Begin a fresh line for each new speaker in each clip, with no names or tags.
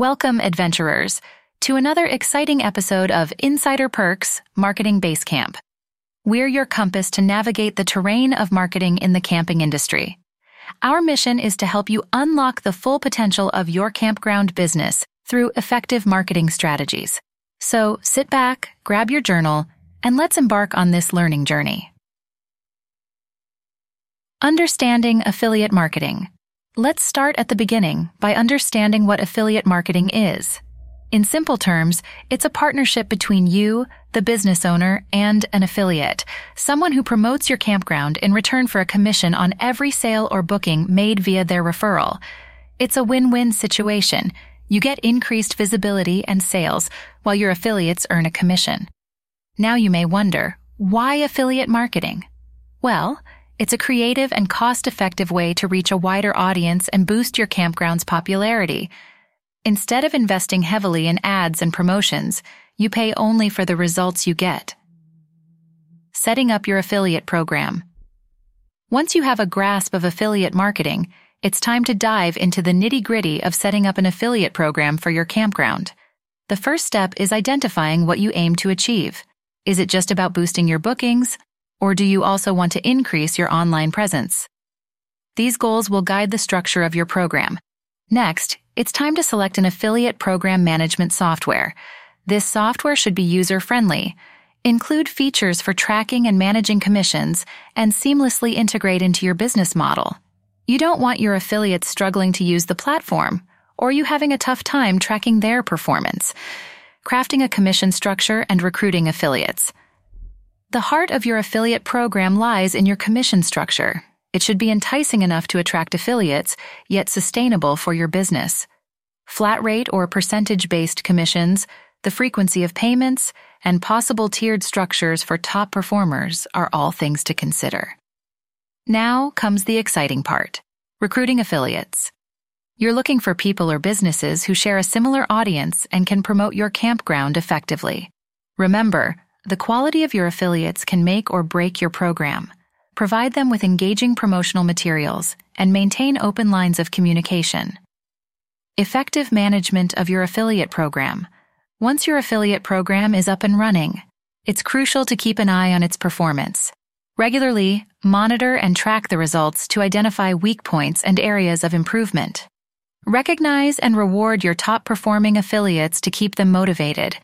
Welcome, adventurers, to another exciting episode of Insider Perks Marketing Basecamp. We're your compass to navigate the terrain of marketing in the camping industry. Our mission is to help you unlock the full potential of your campground business through effective marketing strategies. So sit back, grab your journal, and let's embark on this learning journey. Understanding affiliate marketing. Let's start at the beginning by understanding what affiliate marketing is. In simple terms, it's a partnership between you, the business owner, and an affiliate, someone who promotes your campground in return for a commission on every sale or booking made via their referral. It's a win-win situation. You get increased visibility and sales, while your affiliates earn a commission. Now you may wonder, why affiliate marketing? Well, it's a creative and cost-effective way to reach a wider audience and boost your campground's popularity. Instead of investing heavily in ads and promotions, you pay only for the results you get. Setting up your affiliate program. Once you have a grasp of affiliate marketing, it's time to dive into the nitty-gritty of setting up an affiliate program for your campground. The first step is identifying what you aim to achieve. Is it just about boosting your bookings, or do you also want to increase your online presence? These goals will guide the structure of your program. Next, it's time to select an affiliate program management software. This software should be user-friendly, include features for tracking and managing commissions, and seamlessly integrate into your business model. You don't want your affiliates struggling to use the platform, or you having a tough time tracking their performance. Crafting a commission structure and recruiting affiliates. The heart of your affiliate program lies in your commission structure. It should be enticing enough to attract affiliates, yet sustainable for your business. Flat rate or percentage based commissions, the frequency of payments, and possible tiered structures for top performers are all things to consider. Now comes the exciting part recruiting affiliates. You're looking for people or businesses who share a similar audience and can promote your campground effectively. Remember, the quality of your affiliates can make or break your program. Provide them with engaging promotional materials and maintain open lines of communication. Effective management of your affiliate program. Once your affiliate program is up and running, it's crucial to keep an eye on its performance. Regularly, monitor and track the results to identify weak points and areas of improvement. Recognize and reward your top performing affiliates to keep them motivated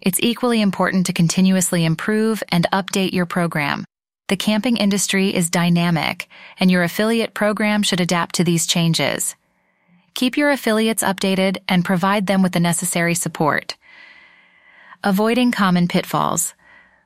it's equally important to continuously improve and update your program. The camping industry is dynamic, and your affiliate program should adapt to these changes. Keep your affiliates updated and provide them with the necessary support. Avoiding common pitfalls.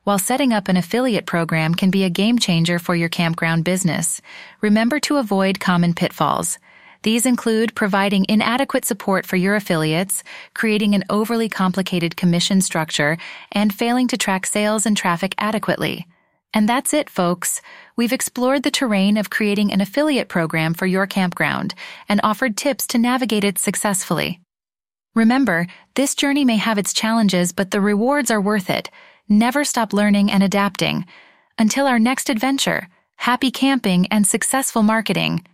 While setting up an affiliate program can be a game changer for your campground business, remember to avoid common pitfalls. These include providing inadequate support for your affiliates, creating an overly complicated commission structure, and failing to track sales and traffic adequately. And that's it, folks. We've explored the terrain of creating an affiliate program for your campground and offered tips to navigate it successfully. Remember, this journey may have its challenges, but the rewards are worth it. Never stop learning and adapting. Until our next adventure, happy camping and successful marketing.